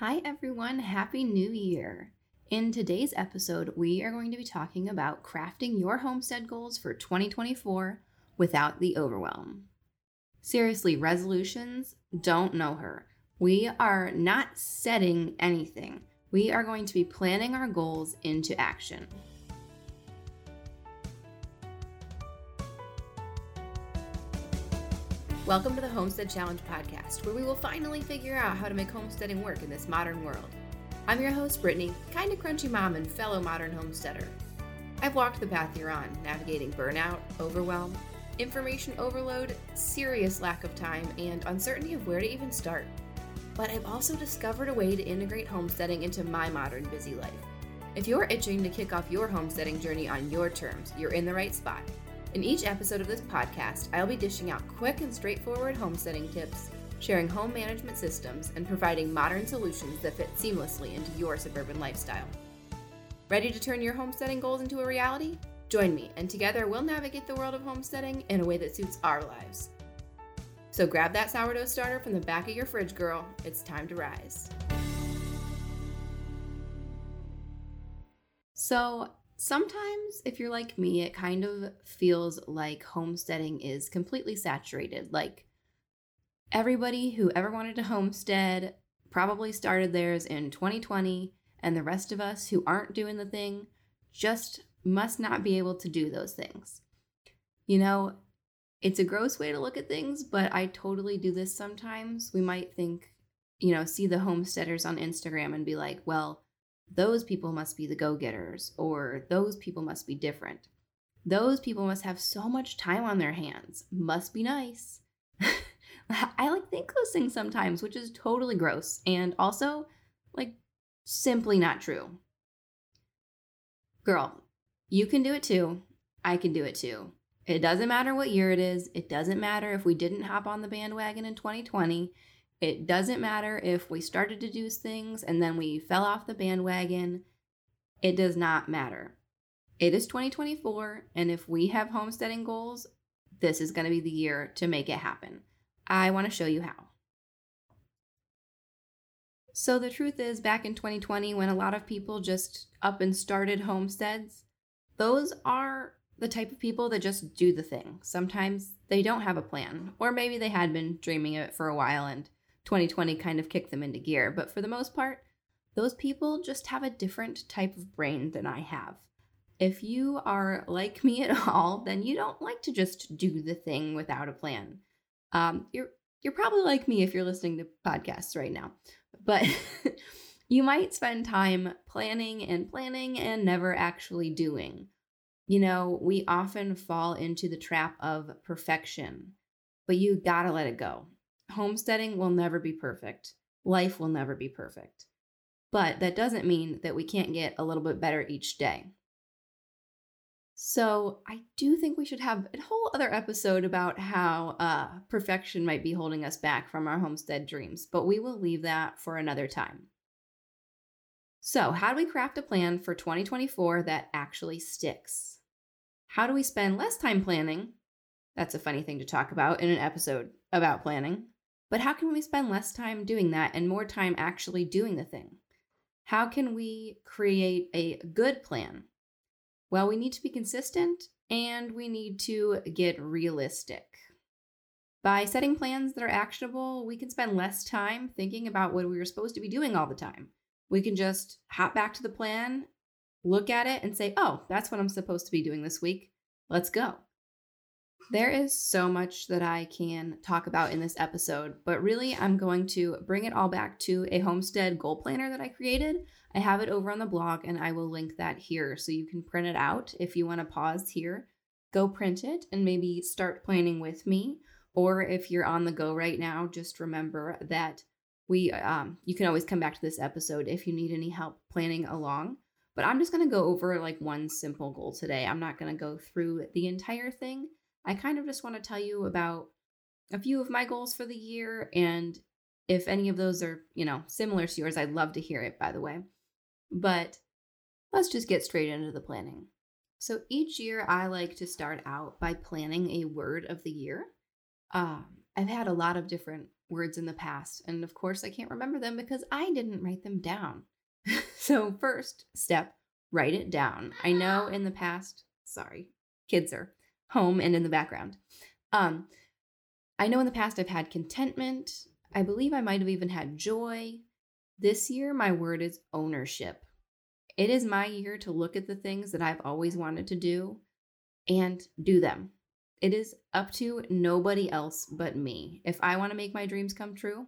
Hi, everyone. Happy New Year. In today's episode, we are going to be talking about crafting your homestead goals for 2024 without the overwhelm. Seriously, resolutions don't know her. We are not setting anything, we are going to be planning our goals into action. Welcome to the Homestead Challenge podcast, where we will finally figure out how to make homesteading work in this modern world. I'm your host, Brittany, kind of crunchy mom and fellow modern homesteader. I've walked the path you're on, navigating burnout, overwhelm, information overload, serious lack of time, and uncertainty of where to even start. But I've also discovered a way to integrate homesteading into my modern busy life. If you're itching to kick off your homesteading journey on your terms, you're in the right spot. In each episode of this podcast, I'll be dishing out quick and straightforward homesteading tips, sharing home management systems, and providing modern solutions that fit seamlessly into your suburban lifestyle. Ready to turn your homesteading goals into a reality? Join me, and together we'll navigate the world of homesteading in a way that suits our lives. So grab that sourdough starter from the back of your fridge, girl. It's time to rise. So, Sometimes, if you're like me, it kind of feels like homesteading is completely saturated. Like everybody who ever wanted to homestead probably started theirs in 2020, and the rest of us who aren't doing the thing just must not be able to do those things. You know, it's a gross way to look at things, but I totally do this sometimes. We might think, you know, see the homesteaders on Instagram and be like, well, those people must be the go getters, or those people must be different. Those people must have so much time on their hands. Must be nice. I like think those things sometimes, which is totally gross and also like simply not true. Girl, you can do it too. I can do it too. It doesn't matter what year it is. It doesn't matter if we didn't hop on the bandwagon in 2020. It doesn't matter if we started to do things and then we fell off the bandwagon. It does not matter. It is 2024, and if we have homesteading goals, this is going to be the year to make it happen. I want to show you how. So, the truth is, back in 2020, when a lot of people just up and started homesteads, those are the type of people that just do the thing. Sometimes they don't have a plan, or maybe they had been dreaming of it for a while and 2020 kind of kicked them into gear. But for the most part, those people just have a different type of brain than I have. If you are like me at all, then you don't like to just do the thing without a plan. Um, you're you're probably like me if you're listening to podcasts right now, but you might spend time planning and planning and never actually doing. You know, we often fall into the trap of perfection, but you gotta let it go homesteading will never be perfect. Life will never be perfect. But that doesn't mean that we can't get a little bit better each day. So, I do think we should have a whole other episode about how uh, perfection might be holding us back from our homestead dreams, but we will leave that for another time. So, how do we craft a plan for 2024 that actually sticks? How do we spend less time planning? That's a funny thing to talk about in an episode about planning. But how can we spend less time doing that and more time actually doing the thing? How can we create a good plan? Well, we need to be consistent and we need to get realistic. By setting plans that are actionable, we can spend less time thinking about what we were supposed to be doing all the time. We can just hop back to the plan, look at it, and say, oh, that's what I'm supposed to be doing this week. Let's go. There is so much that I can talk about in this episode, but really I'm going to bring it all back to a homestead goal planner that I created. I have it over on the blog and I will link that here so you can print it out if you want to pause here. Go print it and maybe start planning with me. Or if you're on the go right now, just remember that we um, you can always come back to this episode if you need any help planning along. But I'm just going to go over like one simple goal today. I'm not going to go through the entire thing. I kind of just want to tell you about a few of my goals for the year. And if any of those are, you know, similar to yours, I'd love to hear it, by the way. But let's just get straight into the planning. So each year, I like to start out by planning a word of the year. Um, I've had a lot of different words in the past. And of course, I can't remember them because I didn't write them down. so, first step, write it down. I know in the past, sorry, kids are home and in the background. Um, I know in the past I've had contentment. I believe I might have even had joy. This year, my word is ownership. It is my year to look at the things that I've always wanted to do and do them. It is up to nobody else but me. If I want to make my dreams come true,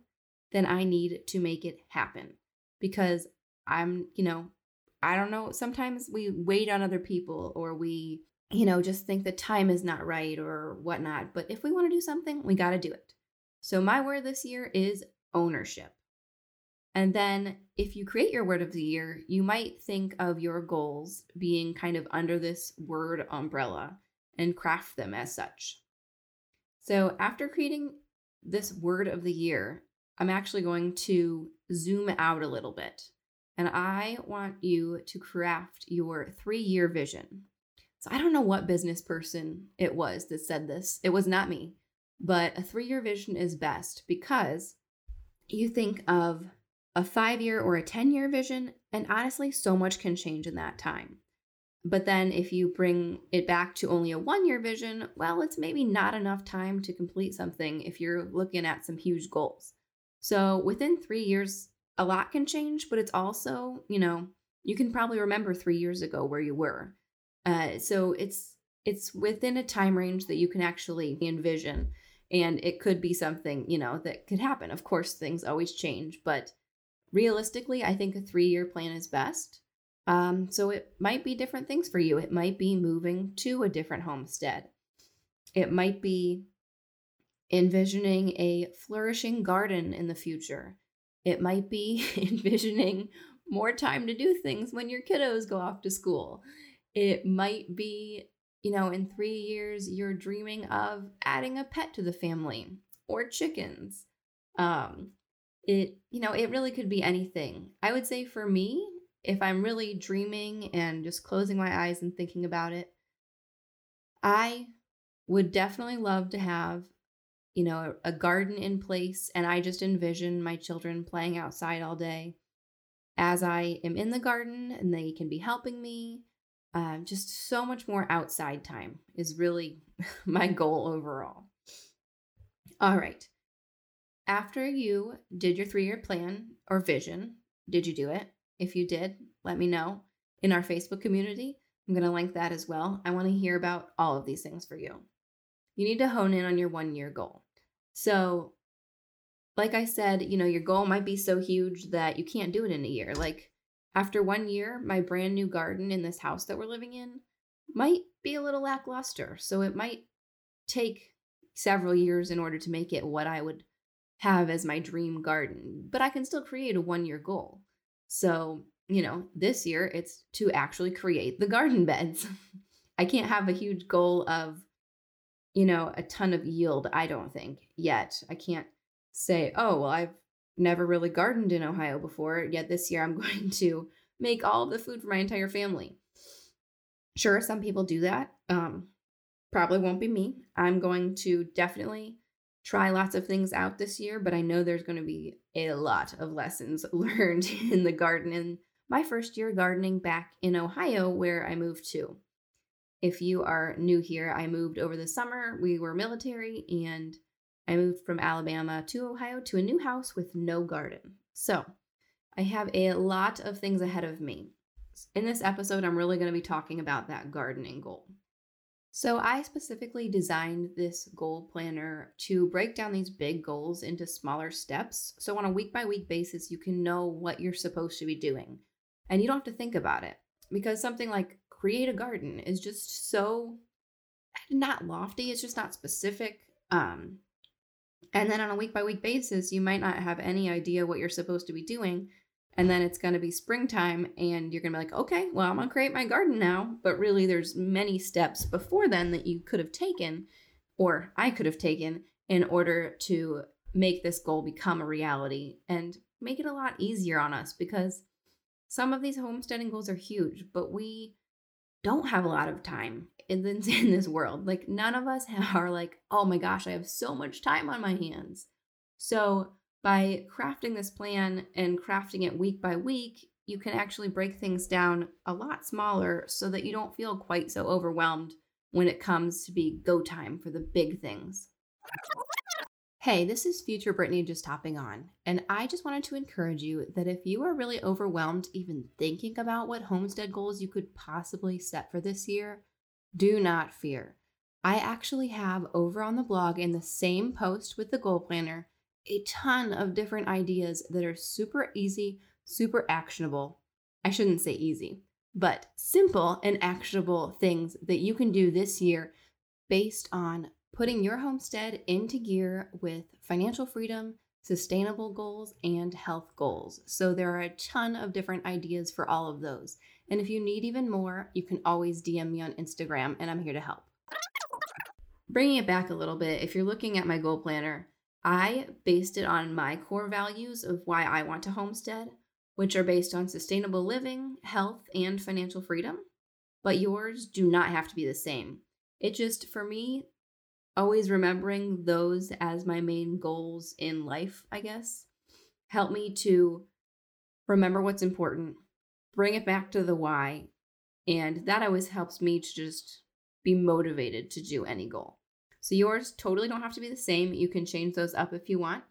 then I need to make it happen because I'm, you know, I don't know. Sometimes we wait on other people or we, you know, just think the time is not right or whatnot. But if we want to do something, we got to do it. So my word this year is ownership. And then if you create your word of the year, you might think of your goals being kind of under this word umbrella and craft them as such. So after creating this word of the year, I'm actually going to zoom out a little bit and I want you to craft your three year vision. So I don't know what business person it was that said this. It was not me, but a three year vision is best because you think of a five year or a 10 year vision, and honestly, so much can change in that time. But then if you bring it back to only a one year vision, well, it's maybe not enough time to complete something if you're looking at some huge goals. So within three years, a lot can change, but it's also, you know, you can probably remember three years ago where you were. Uh, so it's it's within a time range that you can actually envision, and it could be something you know that could happen. Of course, things always change, but realistically, I think a three year plan is best. Um, so it might be different things for you. It might be moving to a different homestead. It might be envisioning a flourishing garden in the future. It might be envisioning more time to do things when your kiddos go off to school. It might be, you know, in three years, you're dreaming of adding a pet to the family or chickens. Um, it, you know, it really could be anything. I would say for me, if I'm really dreaming and just closing my eyes and thinking about it, I would definitely love to have you know, a, a garden in place. And I just envision my children playing outside all day as I am in the garden and they can be helping me. Uh, just so much more outside time is really my goal overall. All right. After you did your three year plan or vision, did you do it? If you did, let me know in our Facebook community. I'm going to link that as well. I want to hear about all of these things for you you need to hone in on your one year goal. So, like I said, you know, your goal might be so huge that you can't do it in a year. Like, after one year, my brand new garden in this house that we're living in might be a little lackluster. So, it might take several years in order to make it what I would have as my dream garden, but I can still create a one year goal. So, you know, this year it's to actually create the garden beds. I can't have a huge goal of you know, a ton of yield, I don't think yet. I can't say, oh, well, I've never really gardened in Ohio before, yet this year I'm going to make all of the food for my entire family. Sure, some people do that. Um, probably won't be me. I'm going to definitely try lots of things out this year, but I know there's going to be a lot of lessons learned in the garden in my first year gardening back in Ohio, where I moved to. If you are new here, I moved over the summer. We were military and I moved from Alabama to Ohio to a new house with no garden. So I have a lot of things ahead of me. In this episode, I'm really going to be talking about that gardening goal. So, I specifically designed this goal planner to break down these big goals into smaller steps. So, on a week by week basis, you can know what you're supposed to be doing and you don't have to think about it. Because something like create a garden is just so not lofty, it's just not specific. Um, and mm-hmm. then on a week by week basis, you might not have any idea what you're supposed to be doing. And then it's going to be springtime, and you're going to be like, okay, well, I'm going to create my garden now. But really, there's many steps before then that you could have taken, or I could have taken, in order to make this goal become a reality and make it a lot easier on us because some of these homesteading goals are huge, but we don't have a lot of time in this, in this world. Like none of us are like, oh my gosh, I have so much time on my hands. So, by crafting this plan and crafting it week by week, you can actually break things down a lot smaller so that you don't feel quite so overwhelmed when it comes to be go time for the big things. Hey, this is future Brittany just hopping on, and I just wanted to encourage you that if you are really overwhelmed even thinking about what homestead goals you could possibly set for this year, do not fear. I actually have over on the blog in the same post with the goal planner a ton of different ideas that are super easy, super actionable. I shouldn't say easy, but simple and actionable things that you can do this year based on putting your homestead into gear with financial freedom, sustainable goals, and health goals. So there are a ton of different ideas for all of those. And if you need even more, you can always DM me on Instagram, and I'm here to help. Bringing it back a little bit, if you're looking at my goal planner, I based it on my core values of why I want to homestead, which are based on sustainable living, health, and financial freedom. But yours do not have to be the same. It just, for me, always remembering those as my main goals in life, I guess, help me to remember what's important, bring it back to the why, and that always helps me to just be motivated to do any goal. So yours totally don't have to be the same. You can change those up if you want.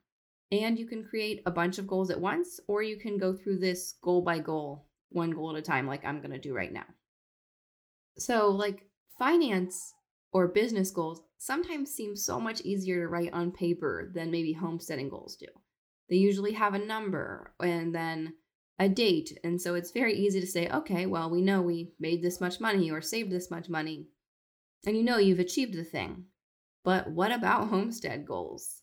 And you can create a bunch of goals at once, or you can go through this goal by goal, one goal at a time, like I'm going to do right now. So, like finance or business goals sometimes seem so much easier to write on paper than maybe homesteading goals do. They usually have a number and then a date. And so it's very easy to say, okay, well, we know we made this much money or saved this much money. And you know you've achieved the thing. But what about homestead goals?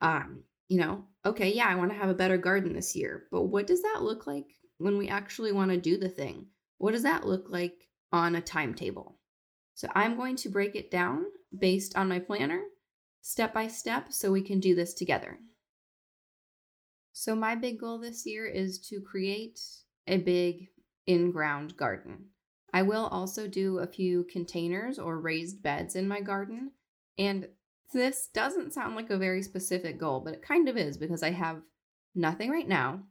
Um, you know, okay, yeah, I want to have a better garden this year, but what does that look like when we actually want to do the thing? What does that look like on a timetable? So I'm going to break it down based on my planner, step by step, so we can do this together. So, my big goal this year is to create a big in ground garden. I will also do a few containers or raised beds in my garden. And this doesn't sound like a very specific goal, but it kind of is because I have nothing right now.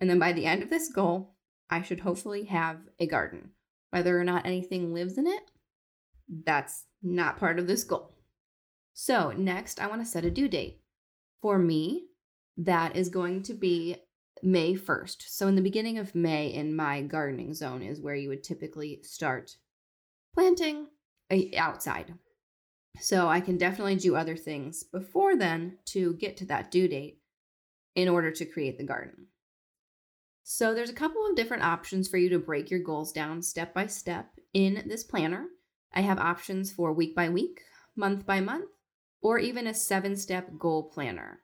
And then by the end of this goal, I should hopefully have a garden. Whether or not anything lives in it, that's not part of this goal. So, next, I want to set a due date. For me, that is going to be May 1st. So, in the beginning of May, in my gardening zone, is where you would typically start planting eh, outside. So, I can definitely do other things before then to get to that due date in order to create the garden. So, there's a couple of different options for you to break your goals down step by step in this planner. I have options for week by week, month by month, or even a seven step goal planner.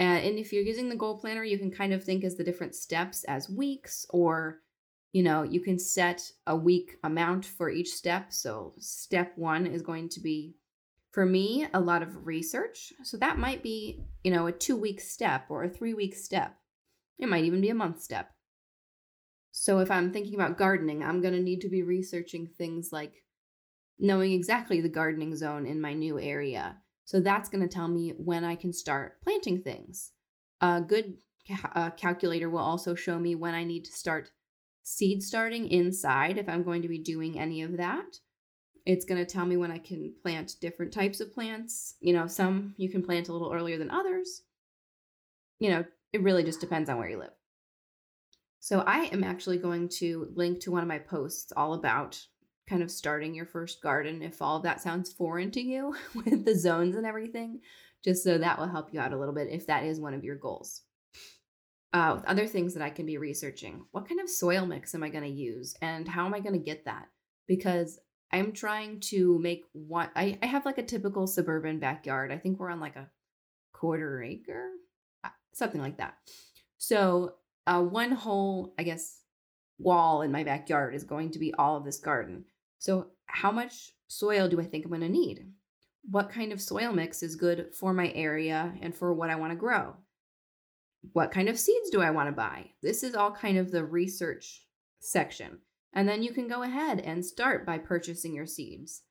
Uh, and if you're using the goal planner, you can kind of think as the different steps as weeks, or you know, you can set a week amount for each step. So, step one is going to be, for me, a lot of research. So, that might be, you know, a two week step or a three week step. It might even be a month step. So, if I'm thinking about gardening, I'm going to need to be researching things like knowing exactly the gardening zone in my new area. So that's going to tell me when I can start planting things. A good ca- uh, calculator will also show me when I need to start seed starting inside if I'm going to be doing any of that. It's going to tell me when I can plant different types of plants. You know, some you can plant a little earlier than others. You know, it really just depends on where you live. So I am actually going to link to one of my posts all about kind of starting your first garden if all of that sounds foreign to you with the zones and everything, just so that will help you out a little bit if that is one of your goals. Uh, with other things that I can be researching, what kind of soil mix am I going to use and how am I going to get that? Because I'm trying to make one, I, I have like a typical suburban backyard. I think we're on like a quarter acre, uh, something like that. So, uh, one whole, I guess, wall in my backyard is going to be all of this garden. So, how much soil do I think I'm going to need? What kind of soil mix is good for my area and for what I want to grow? What kind of seeds do I want to buy? This is all kind of the research section. And then you can go ahead and start by purchasing your seeds.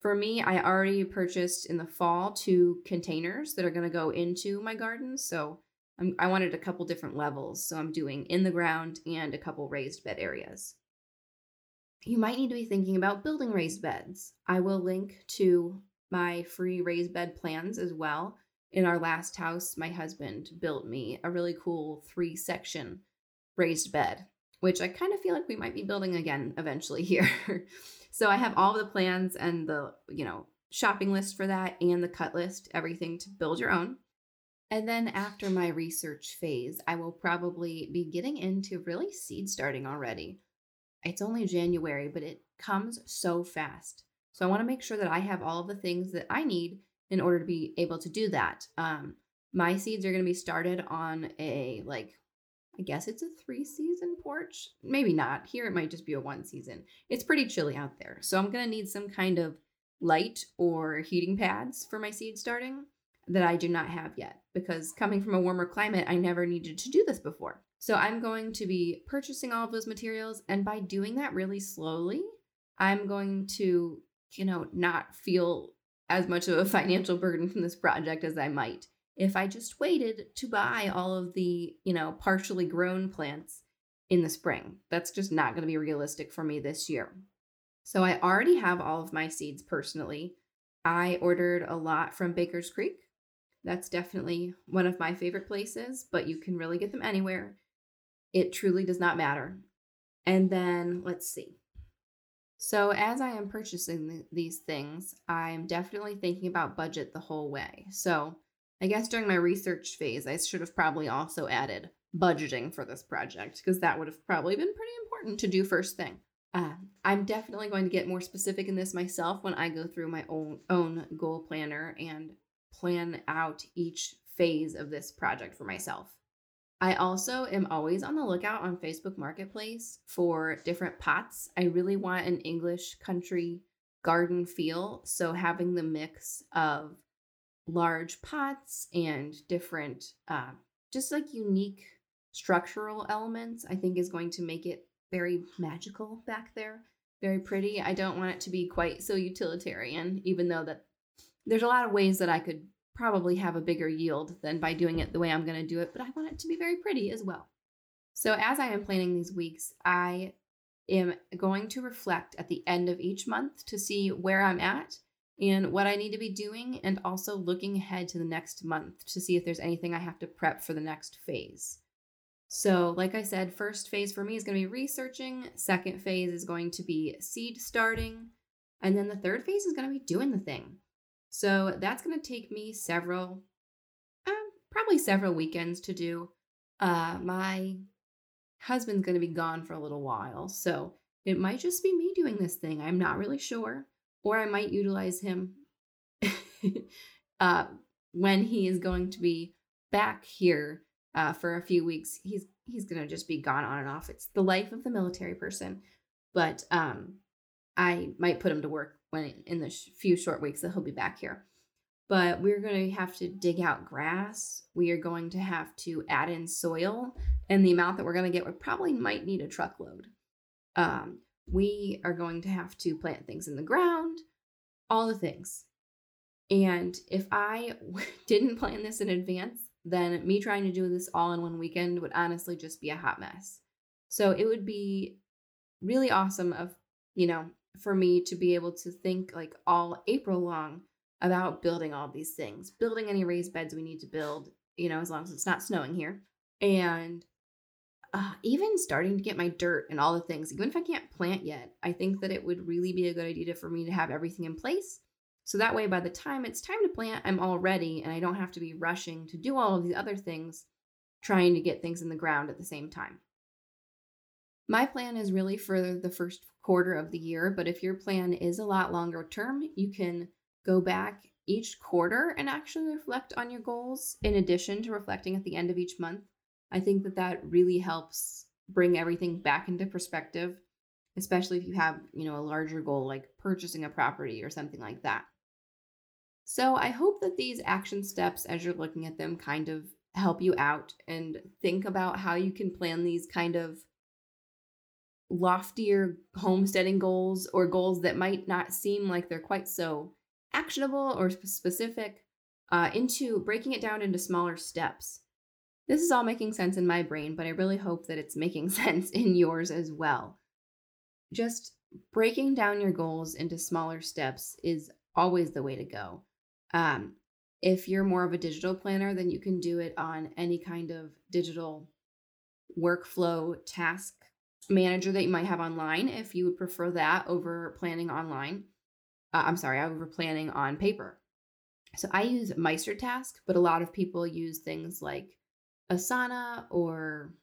For me, I already purchased in the fall two containers that are going to go into my garden. So I'm, I wanted a couple different levels. So I'm doing in the ground and a couple raised bed areas. You might need to be thinking about building raised beds. I will link to my free raised bed plans as well. In our last house, my husband built me a really cool three section raised bed, which I kind of feel like we might be building again eventually here. So I have all the plans and the, you know, shopping list for that and the cut list, everything to build your own. And then after my research phase, I will probably be getting into really seed starting already. It's only January, but it comes so fast. So I want to make sure that I have all of the things that I need in order to be able to do that. Um, my seeds are going to be started on a like I guess it's a three season porch. Maybe not. Here it might just be a one season. It's pretty chilly out there. So I'm going to need some kind of light or heating pads for my seed starting that I do not have yet because coming from a warmer climate, I never needed to do this before. So I'm going to be purchasing all of those materials. And by doing that really slowly, I'm going to, you know, not feel as much of a financial burden from this project as I might if I just waited to buy all of the, you know, partially grown plants in the spring. That's just not going to be realistic for me this year. So I already have all of my seeds personally. I ordered a lot from Baker's Creek. That's definitely one of my favorite places, but you can really get them anywhere. It truly does not matter. And then let's see. So, as I am purchasing th- these things, I'm definitely thinking about budget the whole way. So, I guess during my research phase, I should have probably also added budgeting for this project because that would have probably been pretty important to do first thing. Uh, I'm definitely going to get more specific in this myself when I go through my own own goal planner and plan out each phase of this project for myself. I also am always on the lookout on Facebook Marketplace for different pots. I really want an English country garden feel, so having the mix of large pots and different, uh, just like unique structural elements, I think is going to make it very magical back there, very pretty. I don't want it to be quite so utilitarian, even though that there's a lot of ways that I could probably have a bigger yield than by doing it the way I'm going to do it, but I want it to be very pretty as well. So, as I am planning these weeks, I am going to reflect at the end of each month to see where I'm at and what I need to be doing, and also looking ahead to the next month to see if there's anything I have to prep for the next phase. So, like I said, first phase for me is going to be researching, second phase is going to be seed starting, and then the third phase is going to be doing the thing. So, that's going to take me several, uh, probably several weekends to do. Uh, my husband's going to be gone for a little while, so it might just be me doing this thing. I'm not really sure or I might utilize him uh, when he is going to be back here uh, for a few weeks. He's he's gonna just be gone on and off. It's the life of the military person, but um, I might put him to work when in the sh- few short weeks that he'll be back here. But we're going to have to dig out grass. We are going to have to add in soil, and the amount that we're going to get, we probably might need a truckload. Um, we are going to have to plant things in the ground, all the things. And if I didn't plan this in advance, then me trying to do this all in one weekend would honestly just be a hot mess. So it would be really awesome of, you know, for me to be able to think like all April long about building all these things, building any raised beds we need to build, you know, as long as it's not snowing here. And uh, even starting to get my dirt and all the things, even if I can't plant yet, I think that it would really be a good idea for me to have everything in place. So that way, by the time it's time to plant, I'm all ready and I don't have to be rushing to do all of these other things, trying to get things in the ground at the same time. My plan is really for the first quarter of the year, but if your plan is a lot longer term, you can go back each quarter and actually reflect on your goals in addition to reflecting at the end of each month I think that that really helps bring everything back into perspective, especially if you have, you know, a larger goal like purchasing a property or something like that. So I hope that these action steps, as you're looking at them, kind of help you out and think about how you can plan these kind of loftier homesteading goals or goals that might not seem like they're quite so actionable or specific uh, into breaking it down into smaller steps. This is all making sense in my brain, but I really hope that it's making sense in yours as well. Just breaking down your goals into smaller steps is always the way to go. Um, if you're more of a digital planner, then you can do it on any kind of digital workflow task manager that you might have online if you would prefer that over planning online. Uh, I'm sorry, over planning on paper. So I use MeisterTask, but a lot of people use things like Asana or,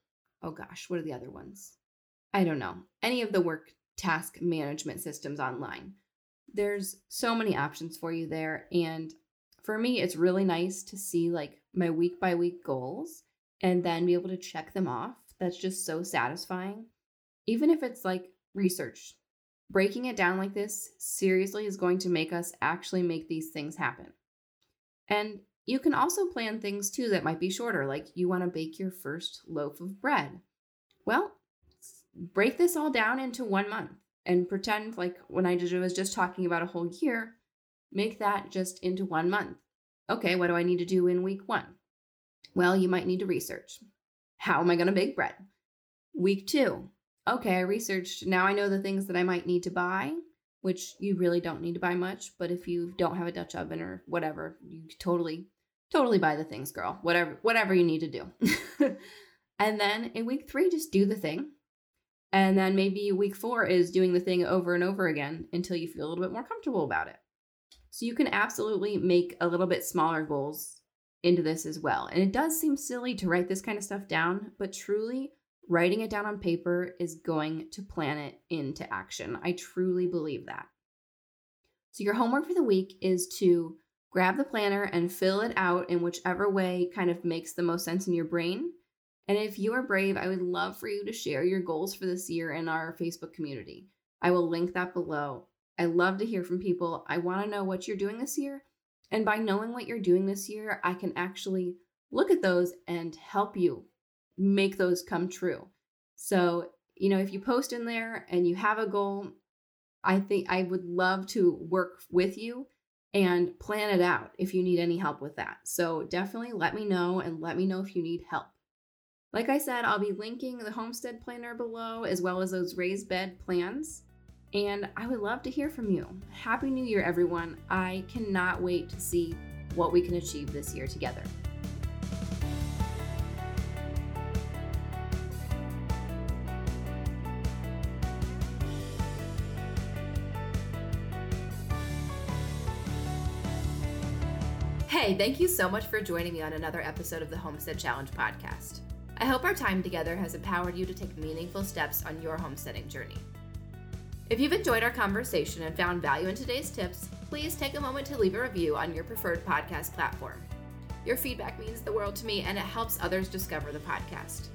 oh gosh, what are the other ones? I don't know. Any of the work task management systems online. There's so many options for you there. And for me, it's really nice to see like my week by week goals and then be able to check them off. That's just so satisfying. Even if it's like research, breaking it down like this seriously is going to make us actually make these things happen. And you can also plan things too that might be shorter, like you want to bake your first loaf of bread. Well, break this all down into one month and pretend like when I was just talking about a whole year, make that just into one month. Okay, what do I need to do in week one? Well, you might need to research. How am I going to bake bread? Week two. Okay, I researched. Now I know the things that I might need to buy, which you really don't need to buy much. But if you don't have a Dutch oven or whatever, you totally, totally buy the things, girl. Whatever, whatever you need to do. and then in week three, just do the thing and then maybe week four is doing the thing over and over again until you feel a little bit more comfortable about it. So you can absolutely make a little bit smaller goals into this as well. And it does seem silly to write this kind of stuff down, but truly, writing it down on paper is going to plan it into action. I truly believe that. So, your homework for the week is to grab the planner and fill it out in whichever way kind of makes the most sense in your brain. And if you are brave, I would love for you to share your goals for this year in our Facebook community. I will link that below. I love to hear from people. I want to know what you're doing this year. And by knowing what you're doing this year, I can actually look at those and help you make those come true. So, you know, if you post in there and you have a goal, I think I would love to work with you and plan it out if you need any help with that. So, definitely let me know and let me know if you need help. Like I said, I'll be linking the homestead planner below as well as those raised bed plans. And I would love to hear from you. Happy New Year, everyone. I cannot wait to see what we can achieve this year together. Hey, thank you so much for joining me on another episode of the Homestead Challenge podcast. I hope our time together has empowered you to take meaningful steps on your homesteading journey. If you've enjoyed our conversation and found value in today's tips, please take a moment to leave a review on your preferred podcast platform. Your feedback means the world to me and it helps others discover the podcast.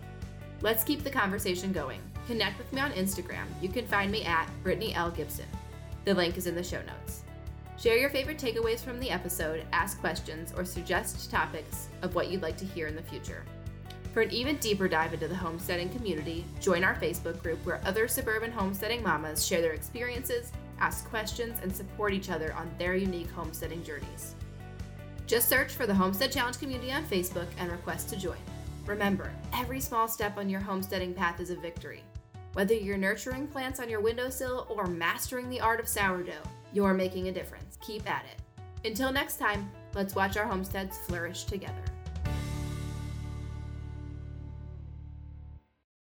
Let's keep the conversation going. Connect with me on Instagram. You can find me at Brittany L. Gibson. The link is in the show notes. Share your favorite takeaways from the episode, ask questions, or suggest topics of what you'd like to hear in the future. For an even deeper dive into the homesteading community, join our Facebook group where other suburban homesteading mamas share their experiences, ask questions, and support each other on their unique homesteading journeys. Just search for the Homestead Challenge community on Facebook and request to join. Remember, every small step on your homesteading path is a victory. Whether you're nurturing plants on your windowsill or mastering the art of sourdough, you're making a difference. Keep at it. Until next time, let's watch our homesteads flourish together.